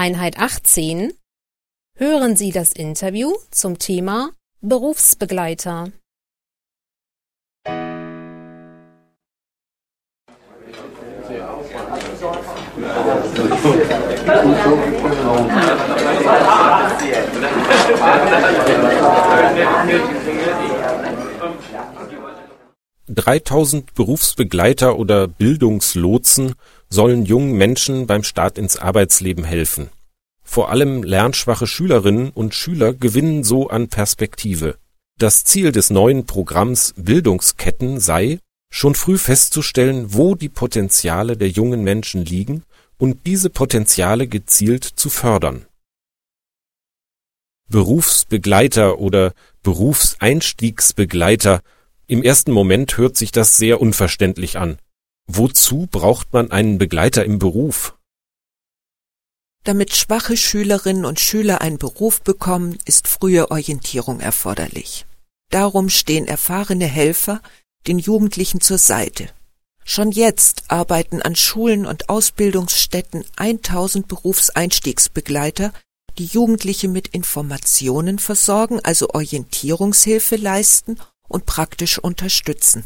Einheit 18 Hören Sie das Interview zum Thema Berufsbegleiter. Dreitausend Berufsbegleiter oder Bildungslotsen sollen jungen Menschen beim Start ins Arbeitsleben helfen. Vor allem lernschwache Schülerinnen und Schüler gewinnen so an Perspektive. Das Ziel des neuen Programms Bildungsketten sei, schon früh festzustellen, wo die Potenziale der jungen Menschen liegen und diese Potenziale gezielt zu fördern. Berufsbegleiter oder Berufseinstiegsbegleiter Im ersten Moment hört sich das sehr unverständlich an. Wozu braucht man einen Begleiter im Beruf? Damit schwache Schülerinnen und Schüler einen Beruf bekommen, ist frühe Orientierung erforderlich. Darum stehen erfahrene Helfer den Jugendlichen zur Seite. Schon jetzt arbeiten an Schulen und Ausbildungsstätten 1000 Berufseinstiegsbegleiter, die Jugendliche mit Informationen versorgen, also Orientierungshilfe leisten und praktisch unterstützen.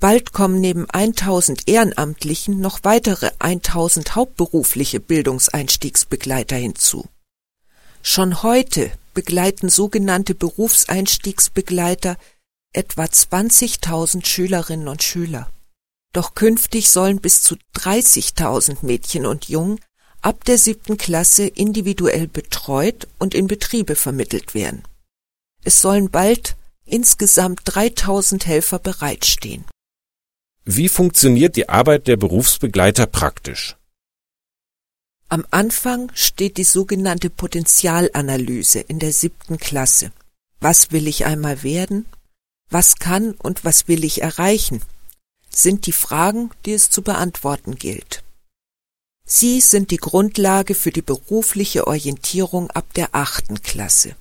Bald kommen neben 1000 Ehrenamtlichen noch weitere 1000 hauptberufliche Bildungseinstiegsbegleiter hinzu. Schon heute begleiten sogenannte Berufseinstiegsbegleiter etwa 20.000 Schülerinnen und Schüler. Doch künftig sollen bis zu 30.000 Mädchen und Jungen ab der siebten Klasse individuell betreut und in Betriebe vermittelt werden. Es sollen bald insgesamt 3000 Helfer bereitstehen. Wie funktioniert die Arbeit der Berufsbegleiter praktisch? Am Anfang steht die sogenannte Potenzialanalyse in der siebten Klasse. Was will ich einmal werden? Was kann und was will ich erreichen? Sind die Fragen, die es zu beantworten gilt. Sie sind die Grundlage für die berufliche Orientierung ab der achten Klasse.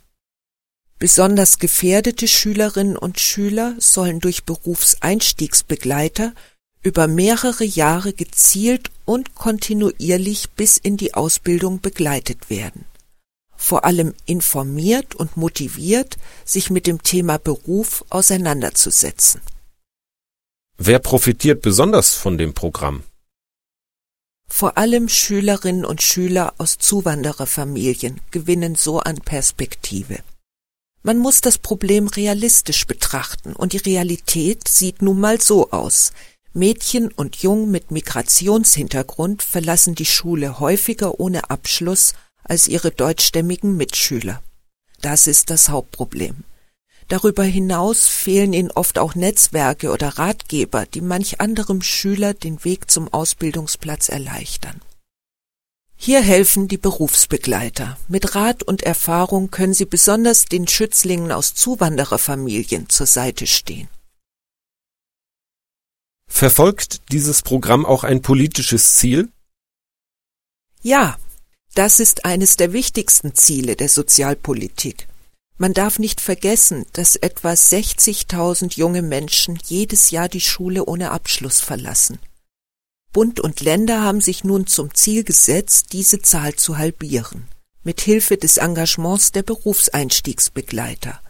Besonders gefährdete Schülerinnen und Schüler sollen durch Berufseinstiegsbegleiter über mehrere Jahre gezielt und kontinuierlich bis in die Ausbildung begleitet werden. Vor allem informiert und motiviert, sich mit dem Thema Beruf auseinanderzusetzen. Wer profitiert besonders von dem Programm? Vor allem Schülerinnen und Schüler aus Zuwandererfamilien gewinnen so an Perspektive. Man muss das Problem realistisch betrachten und die Realität sieht nun mal so aus. Mädchen und Jungen mit Migrationshintergrund verlassen die Schule häufiger ohne Abschluss als ihre deutschstämmigen Mitschüler. Das ist das Hauptproblem. Darüber hinaus fehlen ihnen oft auch Netzwerke oder Ratgeber, die manch anderem Schüler den Weg zum Ausbildungsplatz erleichtern. Hier helfen die Berufsbegleiter. Mit Rat und Erfahrung können sie besonders den Schützlingen aus Zuwandererfamilien zur Seite stehen. Verfolgt dieses Programm auch ein politisches Ziel? Ja, das ist eines der wichtigsten Ziele der Sozialpolitik. Man darf nicht vergessen, dass etwa 60.000 junge Menschen jedes Jahr die Schule ohne Abschluss verlassen. Bund und Länder haben sich nun zum Ziel gesetzt, diese Zahl zu halbieren, mit Hilfe des Engagements der Berufseinstiegsbegleiter.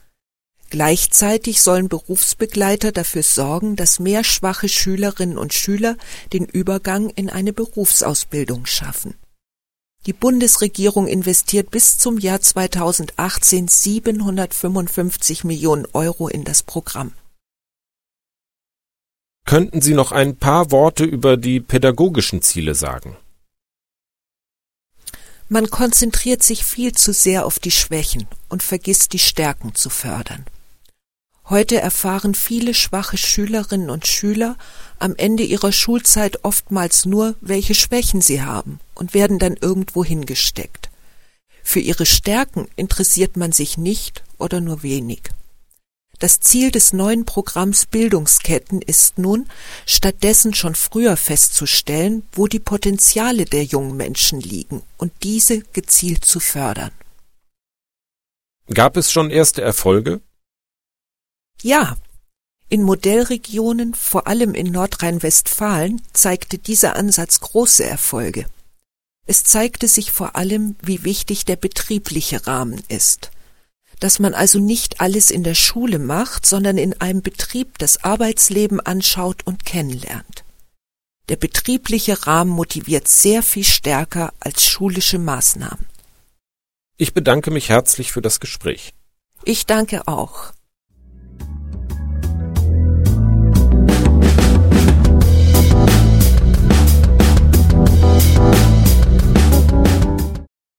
Gleichzeitig sollen Berufsbegleiter dafür sorgen, dass mehr schwache Schülerinnen und Schüler den Übergang in eine Berufsausbildung schaffen. Die Bundesregierung investiert bis zum Jahr 2018 755 Millionen Euro in das Programm. Könnten Sie noch ein paar Worte über die pädagogischen Ziele sagen? Man konzentriert sich viel zu sehr auf die Schwächen und vergisst die Stärken zu fördern. Heute erfahren viele schwache Schülerinnen und Schüler am Ende ihrer Schulzeit oftmals nur, welche Schwächen sie haben und werden dann irgendwo hingesteckt. Für ihre Stärken interessiert man sich nicht oder nur wenig. Das Ziel des neuen Programms Bildungsketten ist nun, stattdessen schon früher festzustellen, wo die Potenziale der jungen Menschen liegen und diese gezielt zu fördern. Gab es schon erste Erfolge? Ja. In Modellregionen, vor allem in Nordrhein-Westfalen, zeigte dieser Ansatz große Erfolge. Es zeigte sich vor allem, wie wichtig der betriebliche Rahmen ist. Dass man also nicht alles in der Schule macht, sondern in einem Betrieb das Arbeitsleben anschaut und kennenlernt. Der betriebliche Rahmen motiviert sehr viel stärker als schulische Maßnahmen. Ich bedanke mich herzlich für das Gespräch. Ich danke auch.